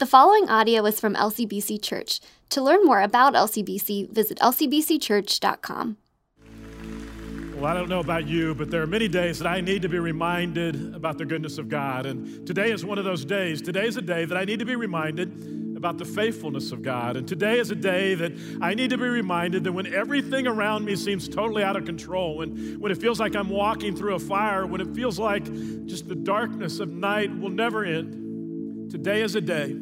The following audio is from LCBC Church. To learn more about LCBC, visit lcbcchurch.com. Well, I don't know about you, but there are many days that I need to be reminded about the goodness of God. And today is one of those days. Today is a day that I need to be reminded about the faithfulness of God. And today is a day that I need to be reminded that when everything around me seems totally out of control, when, when it feels like I'm walking through a fire, when it feels like just the darkness of night will never end, today is a day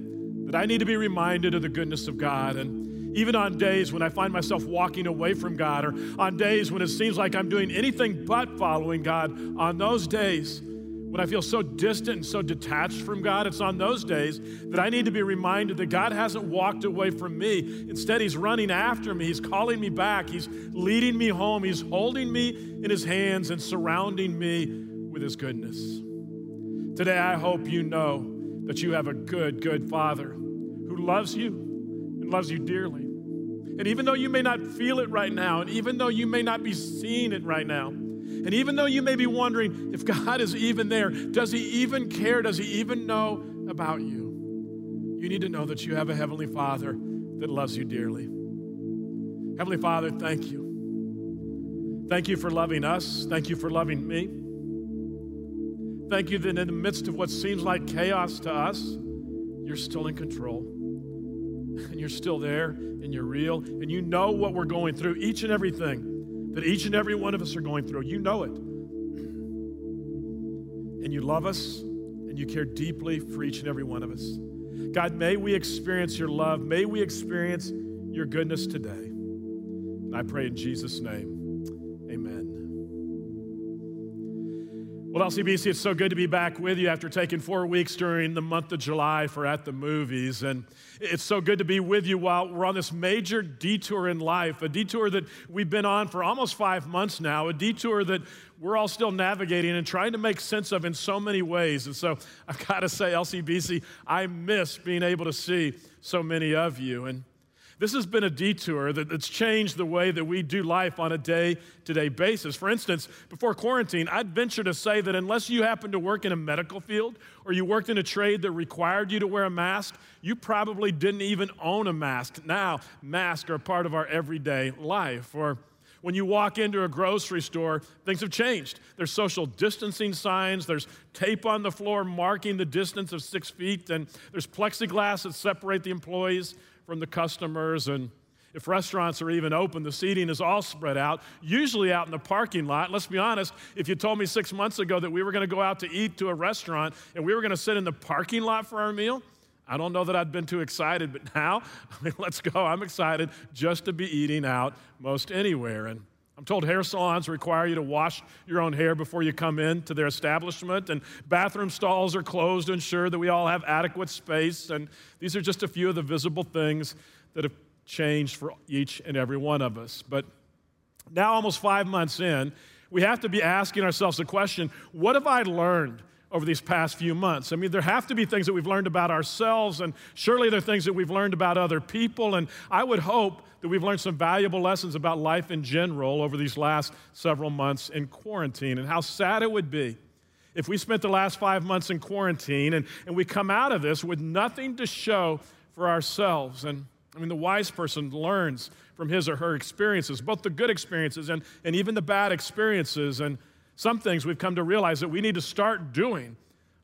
that I need to be reminded of the goodness of God. And even on days when I find myself walking away from God, or on days when it seems like I'm doing anything but following God, on those days when I feel so distant and so detached from God, it's on those days that I need to be reminded that God hasn't walked away from me. Instead, He's running after me, He's calling me back, He's leading me home, He's holding me in His hands and surrounding me with His goodness. Today, I hope you know that you have a good, good Father who loves you and loves you dearly. And even though you may not feel it right now, and even though you may not be seeing it right now, and even though you may be wondering if God is even there, does He even care? Does He even know about you? You need to know that you have a Heavenly Father that loves you dearly. Heavenly Father, thank you. Thank you for loving us. Thank you for loving me. Thank you that in the midst of what seems like chaos to us, you're still in control. And you're still there, and you're real, and you know what we're going through, each and everything that each and every one of us are going through. You know it. And you love us, and you care deeply for each and every one of us. God, may we experience your love. May we experience your goodness today. And I pray in Jesus' name. Well, LCBC, it's so good to be back with you after taking four weeks during the month of July for At the Movies. And it's so good to be with you while we're on this major detour in life, a detour that we've been on for almost five months now, a detour that we're all still navigating and trying to make sense of in so many ways. And so I've got to say, LCBC, I miss being able to see so many of you. And this has been a detour that's changed the way that we do life on a day to day basis. For instance, before quarantine, I'd venture to say that unless you happen to work in a medical field or you worked in a trade that required you to wear a mask, you probably didn't even own a mask. Now, masks are part of our everyday life. Or when you walk into a grocery store, things have changed. There's social distancing signs, there's tape on the floor marking the distance of six feet, and there's plexiglass that separate the employees from the customers. And if restaurants are even open, the seating is all spread out, usually out in the parking lot. Let's be honest, if you told me six months ago that we were going to go out to eat to a restaurant and we were going to sit in the parking lot for our meal, I don't know that I'd been too excited, but now, I mean, let's go. I'm excited just to be eating out most anywhere. And I'm told hair salons require you to wash your own hair before you come in to their establishment, and bathroom stalls are closed to ensure that we all have adequate space. And these are just a few of the visible things that have changed for each and every one of us. But now, almost five months in, we have to be asking ourselves the question what have I learned over these past few months. I mean, there have to be things that we've learned about ourselves, and surely there are things that we've learned about other people. And I would hope that we've learned some valuable lessons about life in general over these last several months in quarantine, and how sad it would be if we spent the last five months in quarantine and, and we come out of this with nothing to show for ourselves. And I mean, the wise person learns from his or her experiences, both the good experiences and, and even the bad experiences. And some things we've come to realize that we need to start doing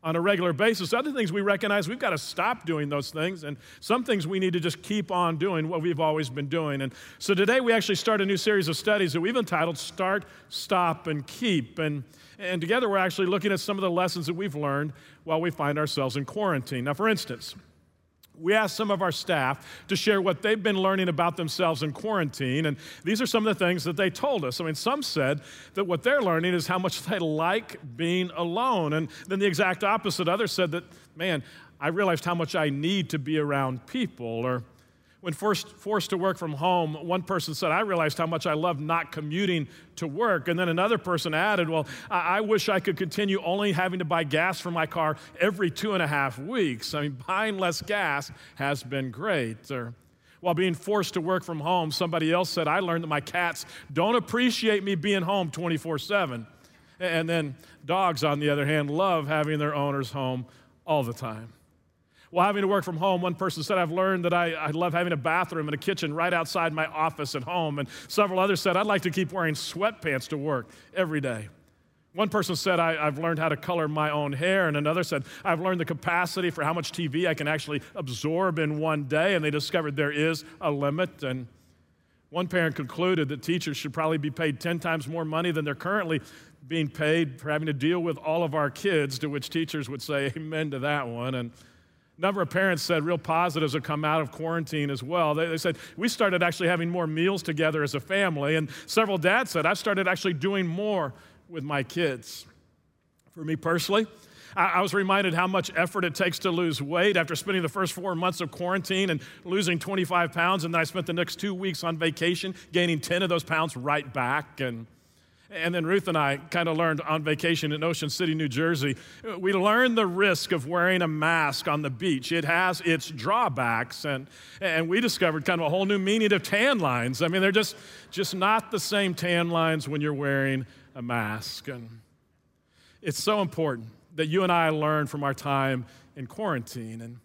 on a regular basis. Other things we recognize we've got to stop doing those things. And some things we need to just keep on doing what we've always been doing. And so today we actually start a new series of studies that we've entitled Start, Stop, and Keep. And, and together we're actually looking at some of the lessons that we've learned while we find ourselves in quarantine. Now, for instance, we asked some of our staff to share what they've been learning about themselves in quarantine, and these are some of the things that they told us. I mean, some said that what they're learning is how much they like being alone, and then the exact opposite. Others said that, man, I realized how much I need to be around people, or when first forced to work from home, one person said, I realized how much I love not commuting to work. And then another person added, Well, I, I wish I could continue only having to buy gas for my car every two and a half weeks. I mean, buying less gas has been great. Or, while being forced to work from home, somebody else said, I learned that my cats don't appreciate me being home 24 7. And then dogs, on the other hand, love having their owners home all the time. While having to work from home, one person said, I've learned that I, I love having a bathroom and a kitchen right outside my office at home. And several others said, I'd like to keep wearing sweatpants to work every day. One person said, I, have learned how to color my own hair. And another said, I've learned the capacity for how much TV I can actually absorb in one day. And they discovered there is a limit. And one parent concluded that teachers should probably be paid 10 times more money than they're currently being paid for having to deal with all of our kids, to which teachers would say, Amen to that one. And number of parents said real positives have come out of quarantine as well. They, they, said, We started actually having more meals together as a family. And several dads said, I've started actually doing more with my kids. For me personally, I, I was reminded how much effort it takes to lose weight after spending the first four months of quarantine and losing 25 pounds. And then I spent the next two weeks on vacation, gaining 10 of those pounds right back. And and then Ruth and I kind of learned on vacation in Ocean City, New Jersey. We learned the risk of wearing a mask on the beach. It has its drawbacks, and, and we discovered kind of a whole new meaning of tan lines. I mean, they're just, just not the same tan lines when you're wearing a mask. And it's so important that you and I learn from our time in quarantine. And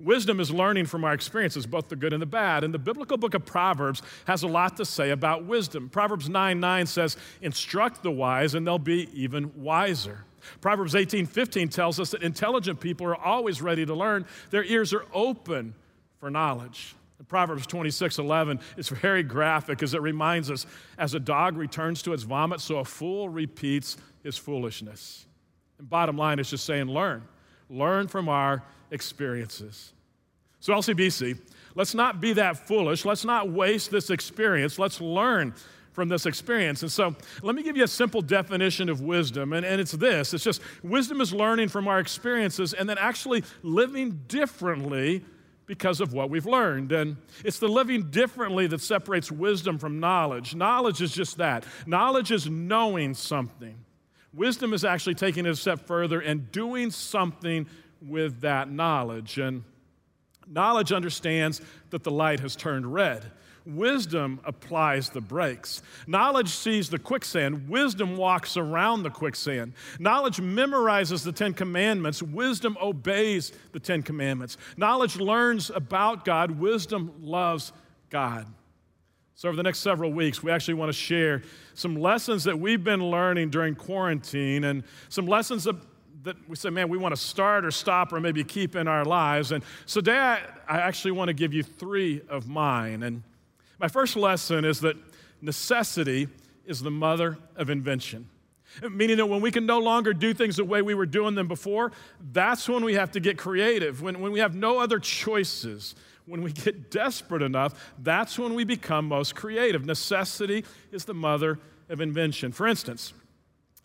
Wisdom is learning from our experiences, both the good and the bad. And the biblical book of Proverbs has a lot to say about wisdom. Proverbs 9 9 says, Instruct the wise, and they'll be even wiser. Proverbs 18 15 tells us that intelligent people are always ready to learn, their ears are open for knowledge. Proverbs 26 11 is very graphic as it reminds us as a dog returns to its vomit, so a fool repeats his foolishness. And bottom line is just saying, learn. Learn from our experiences. So, LCBC, let's not be that foolish. Let's not waste this experience. Let's learn from this experience. And so, let me give you a simple definition of wisdom, and, and it's this it's just wisdom is learning from our experiences and then actually living differently because of what we've learned. And it's the living differently that separates wisdom from knowledge. Knowledge is just that knowledge is knowing something. Wisdom is actually taking it a step further and doing something with that knowledge. And knowledge understands that the light has turned red. Wisdom applies the brakes. Knowledge sees the quicksand. Wisdom walks around the quicksand. Knowledge memorizes the Ten Commandments. Wisdom obeys the Ten Commandments. Knowledge learns about God. Wisdom loves God. So, over the next several weeks, we actually want to share some lessons that we've been learning during quarantine and some lessons that we say, man, we want to start or stop or maybe keep in our lives. And so today I, I actually want to give you three of mine. And my first lesson is that necessity is the mother of invention. Meaning that when we can no longer do things the way we were doing them before, that's when we have to get creative. When, when we have no other choices, when we get desperate enough, that's when we become most creative. Necessity is the mother of invention. For instance,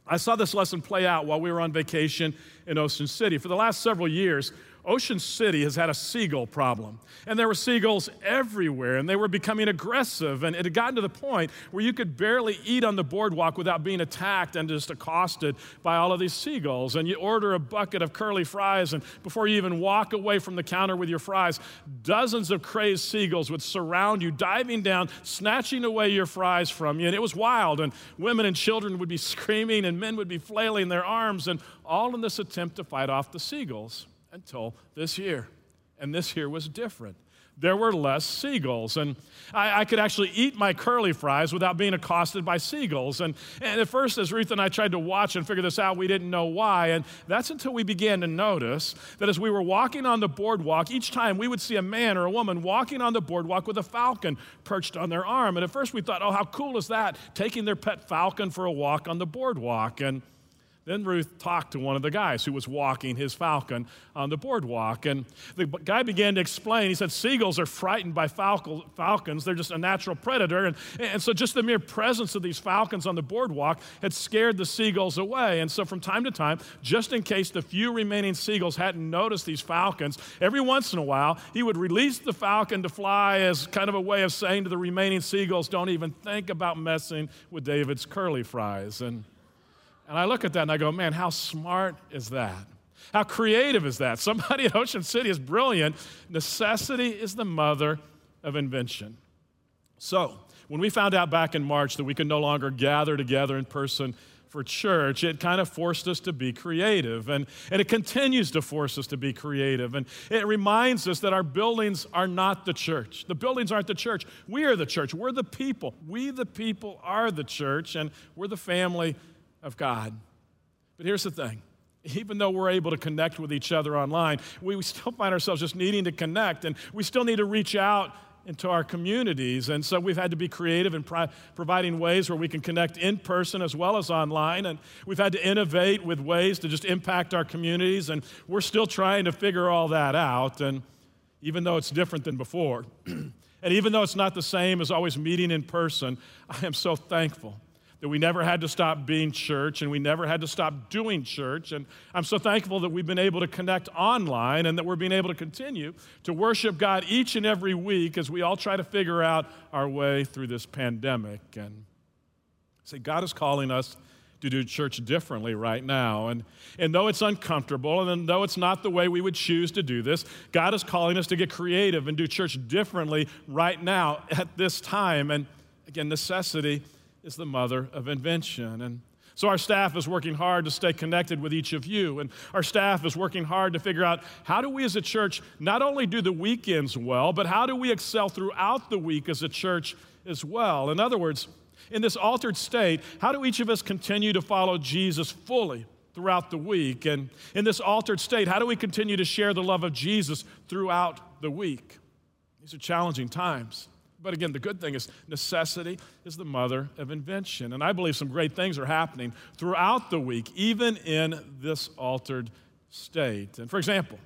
I saw this lesson play out while we were on vacation in Ocean City. For the last several years, Ocean City has had a seagull problem. And there were seagulls everywhere, and they were becoming aggressive. And it had gotten to the point where you could barely eat on the boardwalk without being attacked and just accosted by all of these seagulls. And you order a bucket of curly fries, and before you even walk away from the counter with your fries, dozens of crazed seagulls would surround you, diving down, snatching away your fries from you. And it was wild. And women and children would be screaming, and men would be flailing their arms, and all in this attempt to fight off the seagulls until this year. And this year was different. There were less seagulls. And I, I, could actually eat my curly fries without being accosted by seagulls. And, and at first, as Ruth and I tried to watch and figure this out, we didn't know why. And that's until we began to notice that as we were walking on the boardwalk, each time we would see a man or a woman walking on the boardwalk with a falcon perched on their arm. And at first, we thought, oh, how cool is that? Taking their pet falcon for a walk on the boardwalk. And then Ruth talked to one of the guys who was walking his falcon on the boardwalk. And the guy began to explain. He said, Seagulls are frightened by falcons. They're just a natural predator. And, and so, just the mere presence of these falcons on the boardwalk had scared the seagulls away. And so, from time to time, just in case the few remaining seagulls hadn't noticed these falcons, every once in a while, he would release the falcon to fly as kind of a way of saying to the remaining seagulls, Don't even think about messing with David's curly fries. And and I look at that and I go, man, how smart is that? How creative is that? Somebody at Ocean City is brilliant. Necessity is the mother of invention. So, when we found out back in March that we could no longer gather together in person for church, it kind of forced us to be creative. And, and it continues to force us to be creative. And it reminds us that our buildings are not the church. The buildings aren't the church. We are the church. We're the people. We, the people, are the church, and we're the family of God. But here's the thing even though we're able to connect with each other online, we still find ourselves just needing to connect, and we still need to reach out into our communities. And so we've had to be creative in pro- providing ways where we can connect in person as well as online. And we've had to innovate with ways to just impact our communities. And we're still trying to figure all that out. And even though it's different than before, and even though it's not the same as always meeting in person, I am so thankful that we never had to stop being church and we never had to stop doing church. And I'm so thankful that we've been able to connect online and that we're being able to continue to worship God each and every week as we all try to figure out our way through this pandemic. And say, God is calling us to do church differently right now. And, and though it's uncomfortable, and though it's not the way we would choose to do this, God is calling us to get creative and do church differently right now at this time. And again, necessity is the mother of invention. And so our staff is working hard to stay connected with each of you. And our staff is working hard to figure out how do we as a church not only do the weekends well, but how do we excel throughout the week as a church as well? In other words, in this altered state, how do each of us continue to follow Jesus fully throughout the week? And in this altered state, how do we continue to share the love of Jesus throughout the week? These are challenging times. But again, the good thing is necessity is the mother of invention. And I believe some great things are happening throughout the week, even in this altered state. And for example,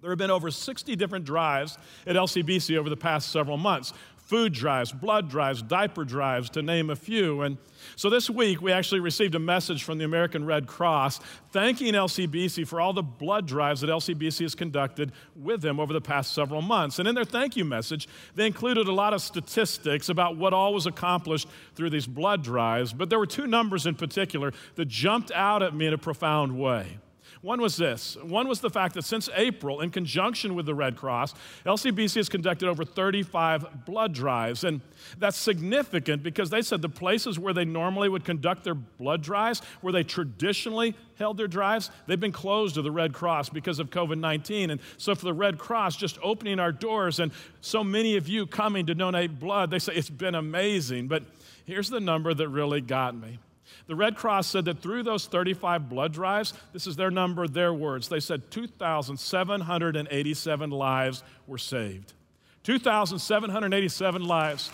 there have been over 60 different drives at LCBC over the past several months food drives, blood drives, diaper drives, to name a few. And so this week, we actually received a message from the American Red Cross thanking LCBC for all the blood drives that LCBC has conducted with them over the past several months. And in their thank you message, they included a lot of statistics about what all was accomplished through these blood drives. But there were two numbers in particular that jumped out at me in a profound way. One was this one was the fact that since April, in conjunction with the Red Cross, LCBC has conducted over 35 blood drives. And that's significant because they said the places where they normally would conduct their blood drives, where they traditionally held their drives, they've been closed to the Red Cross because of COVID 19. And so, for the Red Cross just opening our doors and so many of you coming to donate blood, they say it's been amazing. But here's the number that really got me the Red Cross said that through those 35 blood drives, this is their number, their words, they said 2,787 lives were saved. 2,787 lives,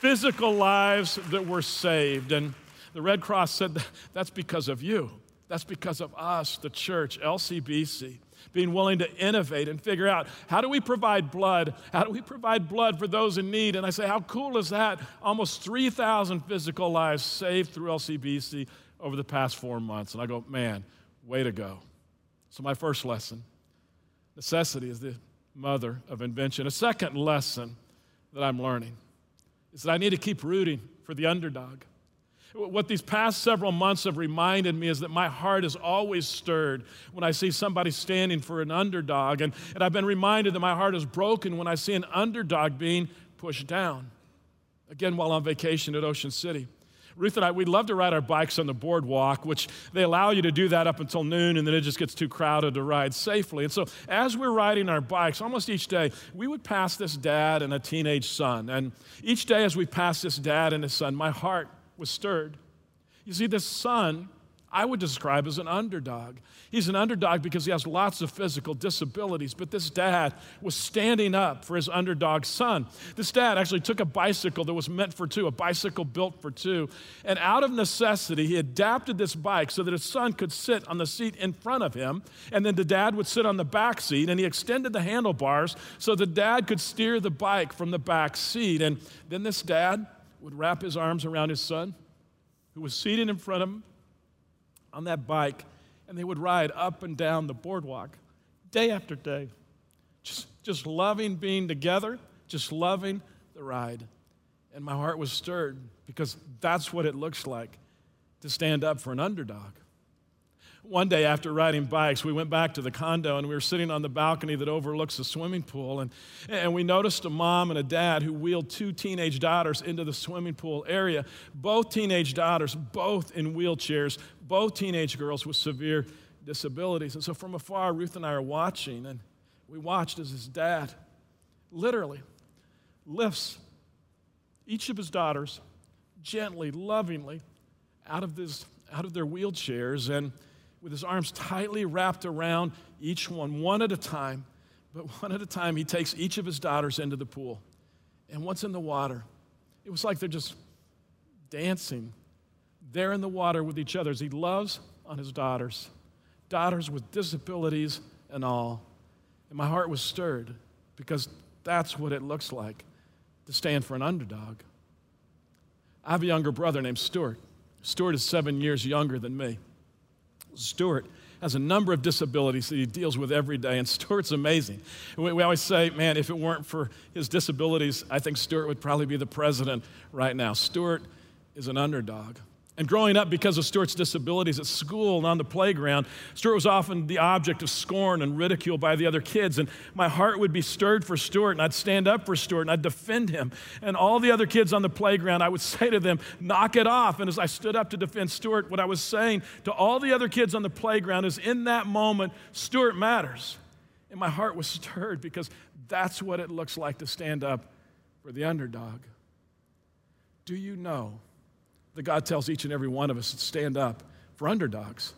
physical lives that were saved. And the Red Cross said that's because of you. That's because of us, the church, LCBC being willing to innovate and figure out how do we provide blood? How do we provide blood for those in need? And I say, how cool is that? Almost 3,000 physical lives saved through LCBC over the past four months. And I go, man, way to go. So, my first lesson necessity is the mother of invention. A second lesson that I'm learning is that I need to keep rooting for the underdog. What these past several months have reminded me is that my heart is always stirred when I see somebody standing for an underdog. And, and I've been reminded that my heart is broken when I see an underdog being pushed down. Again, while on vacation at Ocean City. Ruth and I, we love to ride our bikes on the boardwalk, which they allow you to do that up until noon, and then it just gets too crowded to ride safely. And so, as we're riding our bikes, almost each day, we would pass this dad and a teenage son. And each day, as we pass this dad and his son, my heart was stirred. You see, this son, I would describe as an underdog. He's an underdog because he has lots of physical disabilities, but this dad was standing up for his underdog son. This dad actually took a bicycle that was meant for two, a bicycle built for two, and out of necessity, he adapted this bike so that his son could sit on the seat in front of him, and then the dad would sit on the back seat, and he extended the handlebars so the dad could steer the bike from the back seat. And then this dad would wrap his arms around his son, who was seated in front of him on that bike, and they would ride up and down the boardwalk day after day, just, just loving being together, just loving the ride. And my heart was stirred because that's what it looks like to stand up for an underdog. One day after riding bikes, we went back to the condo and we were sitting on the balcony that overlooks the swimming pool. And, and we noticed a mom and a dad who wheeled two teenage daughters into the swimming pool area. Both teenage daughters, both in wheelchairs, both teenage girls with severe disabilities. And so from afar, Ruth and I are watching, and we watched as his dad literally lifts each of his daughters gently, lovingly out of, this, out of their wheelchairs and with his arms tightly wrapped around each one, one at a time. But one at a time, he takes each of his daughters into the pool. And once in the water, it was like they're just dancing there in the water with each other as he loves on his daughters, daughters with disabilities and all. And my heart was stirred because that's what it looks like to stand for an underdog. I have a younger brother named Stuart. Stuart is seven years younger than me. Stuart has a number of disabilities that he deals with every day, and Stuart's amazing. We, we, always say, man, if it weren't for his disabilities, I think Stuart would probably be the president right now. Stuart is an underdog. And growing up, because of Stuart's disabilities at school and on the playground, Stuart was often the object of scorn and ridicule by the other kids. And my heart would be stirred for Stuart, and I'd stand up for Stuart, and I'd defend him. And all the other kids on the playground, I would say to them, knock it off. And as I stood up to defend Stuart, what I was saying to all the other kids on the playground is, in that moment, Stuart matters. And my heart was stirred because that's what it looks like to stand up for the underdog. Do you know? That God tells each and every one of us to stand up for underdogs.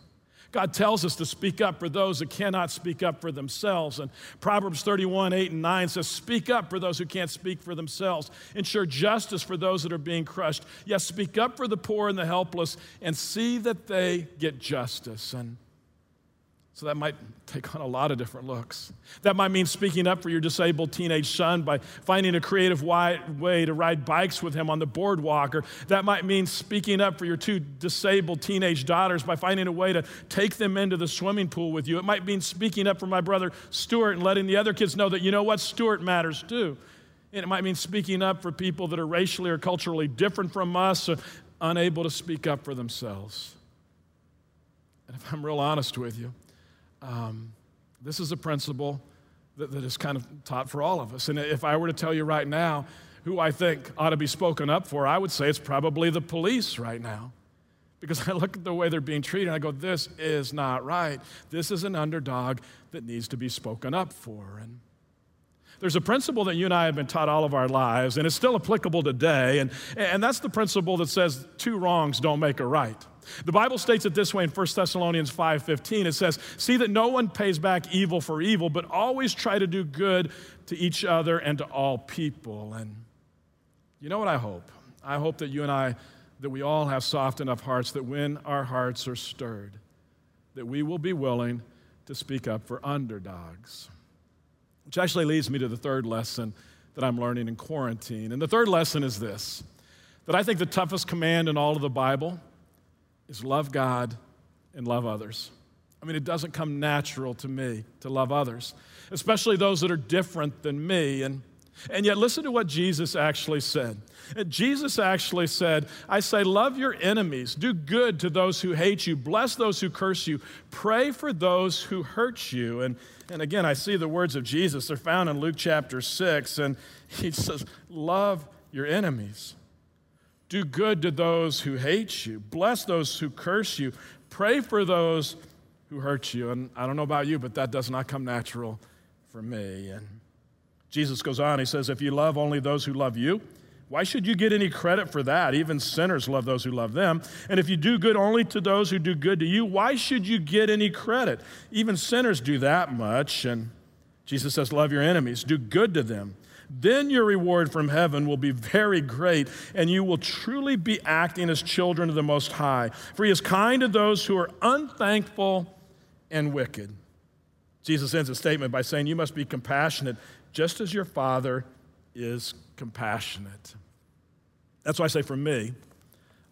God tells us to speak up for those that cannot speak up for themselves. And Proverbs 31, 8 and 9 says, Speak up for those who can't speak for themselves. Ensure justice for those that are being crushed. Yes, speak up for the poor and the helpless and see that they get justice. And so that might take on a lot of different looks. That might mean speaking up for your disabled teenage son by finding a creative way to ride bikes with him on the boardwalk. Or that might mean speaking up for your two disabled teenage daughters by finding a way to take them into the swimming pool with you. It might mean speaking up for my brother Stuart and letting the other kids know that, you know what, Stuart matters too. And it might mean speaking up for people that are racially or culturally different from us, unable to speak up for themselves. And if I'm real honest with you, um, this is a principle that, that is kind of taught for all of us. And if I were to tell you right now who I think ought to be spoken up for, I would say it's probably the police right now. Because I look at the way they're being treated and I go, this is not right. This is an underdog that needs to be spoken up for. And there's a principle that you and I have been taught all of our lives, and it's still applicable today, and, and that's the principle that says two wrongs don't make a right. The Bible states it this way in 1 Thessalonians 5:15. It says, "See that no one pays back evil for evil, but always try to do good to each other and to all people." And you know what I hope? I hope that you and I that we all have soft enough hearts that when our hearts are stirred, that we will be willing to speak up for underdogs. Which actually leads me to the third lesson that I'm learning in quarantine. And the third lesson is this that I think the toughest command in all of the Bible is love God and love others. I mean, it doesn't come natural to me to love others, especially those that are different than me. And, and yet, listen to what Jesus actually said. Jesus actually said, I say, love your enemies, do good to those who hate you, bless those who curse you, pray for those who hurt you. And, and again, I see the words of Jesus. They're found in Luke chapter 6, and he says, Love your enemies. Do good to those who hate you. Bless those who curse you. Pray for those who hurt you. And I don't know about you, but that does not come natural for me. And Jesus goes on, he says, If you love only those who love you, why should you get any credit for that? Even sinners love those who love them. And if you do good only to those who do good to you, why should you get any credit? Even sinners do that much. And Jesus says, Love your enemies, do good to them then your reward from heaven will be very great, and you will truly be acting as children of the Most High. For he is kind to those who are unthankful and wicked. Jesus ends his statement by saying, You must be compassionate just as your Father is compassionate. That's why I say, for me,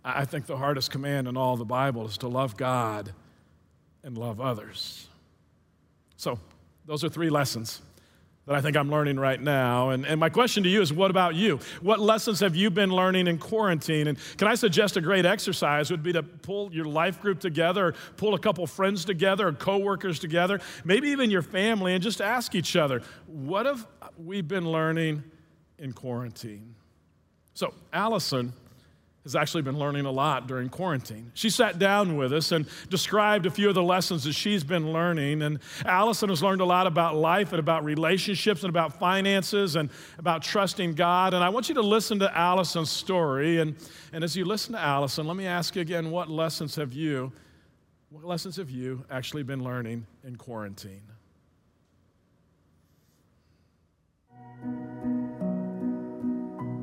I think the hardest command in all the Bible is to love God and love others. So, those are three lessons that I think I'm learning right now. And, and my question to you is what about you? What lessons have you been learning in quarantine? And can I suggest a great exercise would be to pull your life group together, pull a couple friends together, or coworkers together, maybe even your family, and just ask each other, what have we been learning in quarantine? So, Allison has actually been learning a lot during quarantine. She sat down with us and described a few of the lessons that she's been learning. And Allison has learned a lot about life and about relationships and about finances and about trusting God. And I want you to listen to Allison's story. And, and as you listen to Allison, let me ask you again what lessons have you, what lessons have you actually been learning in quarantine?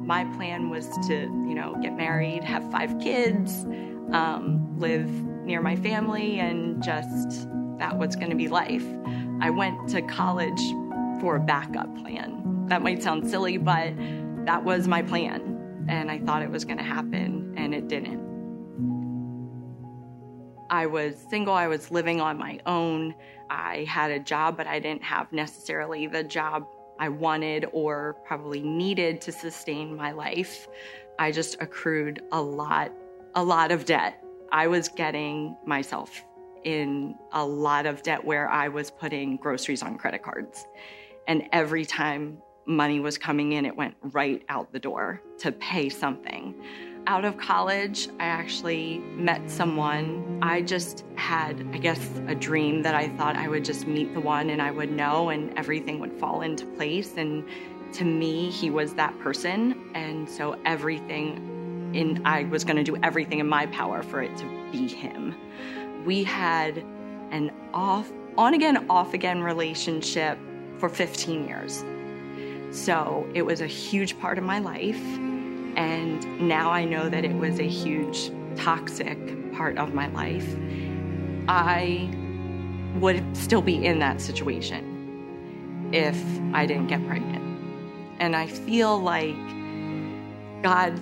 My plan was to, you know, get married, have five kids, um, live near my family, and just that was going to be life. I went to college for a backup plan. That might sound silly, but that was my plan. And I thought it was going to happen, and it didn't. I was single, I was living on my own. I had a job, but I didn't have necessarily the job I wanted or probably needed to sustain my life. I just accrued a lot, a lot of debt. I was getting myself in a lot of debt where I was putting groceries on credit cards. And every time money was coming in, it went right out the door to pay something out of college, I actually met someone. I just had, I guess, a dream that I thought I would just meet the one and I would know and everything would fall into place. And to me, he was that person. And so everything in, I was going to do everything in my power for it to be him. We had an off, on again, off again relationship for 15 years. So it was a huge part of my life. And now I know that it was a huge toxic part of my life. I would still be in that situation if I didn't get pregnant. And I feel like God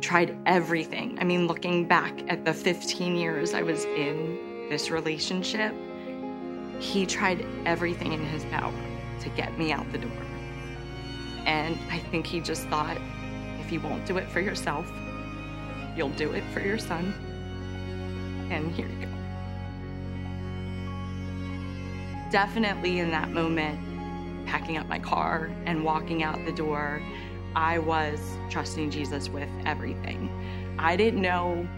tried everything. I mean, looking back at the 15 years I was in this relationship, He tried everything in His power to get me out the door. And I think He just thought, if you won't do it for yourself, you'll do it for your son. And here you go. Definitely in that moment, packing up my car and walking out the door, I was trusting Jesus with everything. I didn't know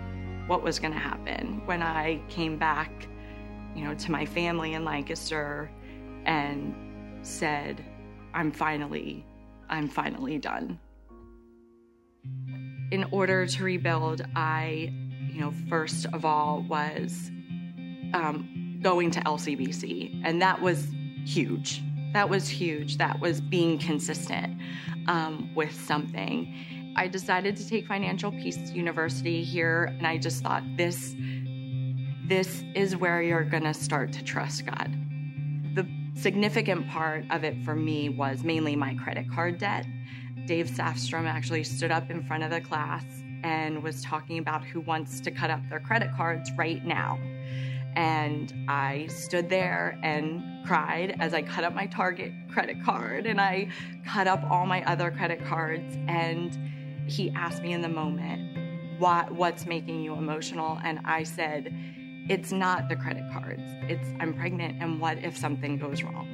what was going to happen when I came back, you know, to my family in Lancaster and said, I'm finally, I'm finally done in order to rebuild, I, you know, first of all was um, going to LCBC, and that was huge. That was huge. That was being consistent um, with something. I decided to take Financial Peace University here, and I just thought this, this is where you're gonna start to trust God. The significant part of it for me was mainly my credit card debt. Dave Safstrom actually stood up in front of the class and was talking about who wants to cut up their credit cards right now. And I stood there and cried as I cut up my Target credit card and I cut up all my other credit cards. And he asked me in the moment, what, What's making you emotional? And I said, It's not the credit cards. It's I'm pregnant, and what if something goes wrong?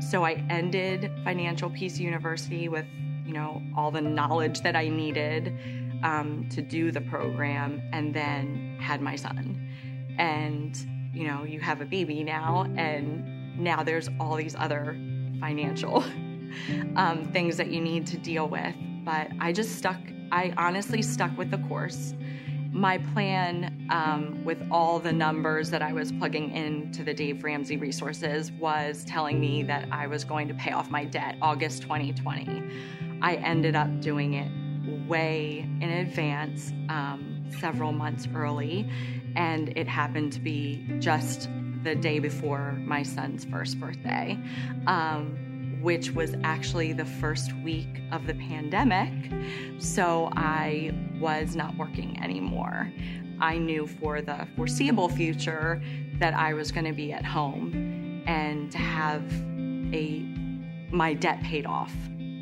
So I ended Financial Peace University with you know, all the knowledge that I needed um, to do the program, and then had my son. And, you know, you have a baby now, and now there's all these other financial um, things that you need to deal with. But I just stuck, I honestly stuck with the course. My plan um, with all the numbers that I was plugging into the Dave Ramsey resources was telling me that I was going to pay off my debt August 2020. I ended up doing it way in advance, um, several months early, and it happened to be just the day before my son's first birthday. Um, which was actually the first week of the pandemic. So I was not working anymore. I knew for the foreseeable future that I was going to be at home and have a my debt paid off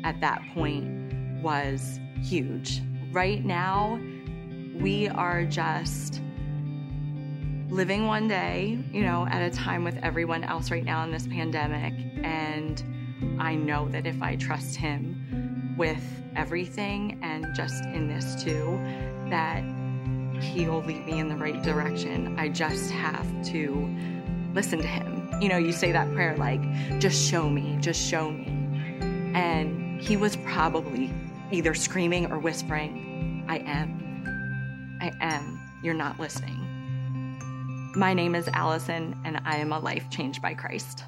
at that point was huge. Right now, we are just living one day, you know, at a time with everyone else right now in this pandemic. And I know that if I trust Him with everything and just in this too, that He will lead me in the right direction. I just have to listen to Him. You know, you say that prayer like, just show me, just show me. And He was probably either screaming or whispering, I am. I am. You're not listening. My name is Allison, and I am a life changed by Christ.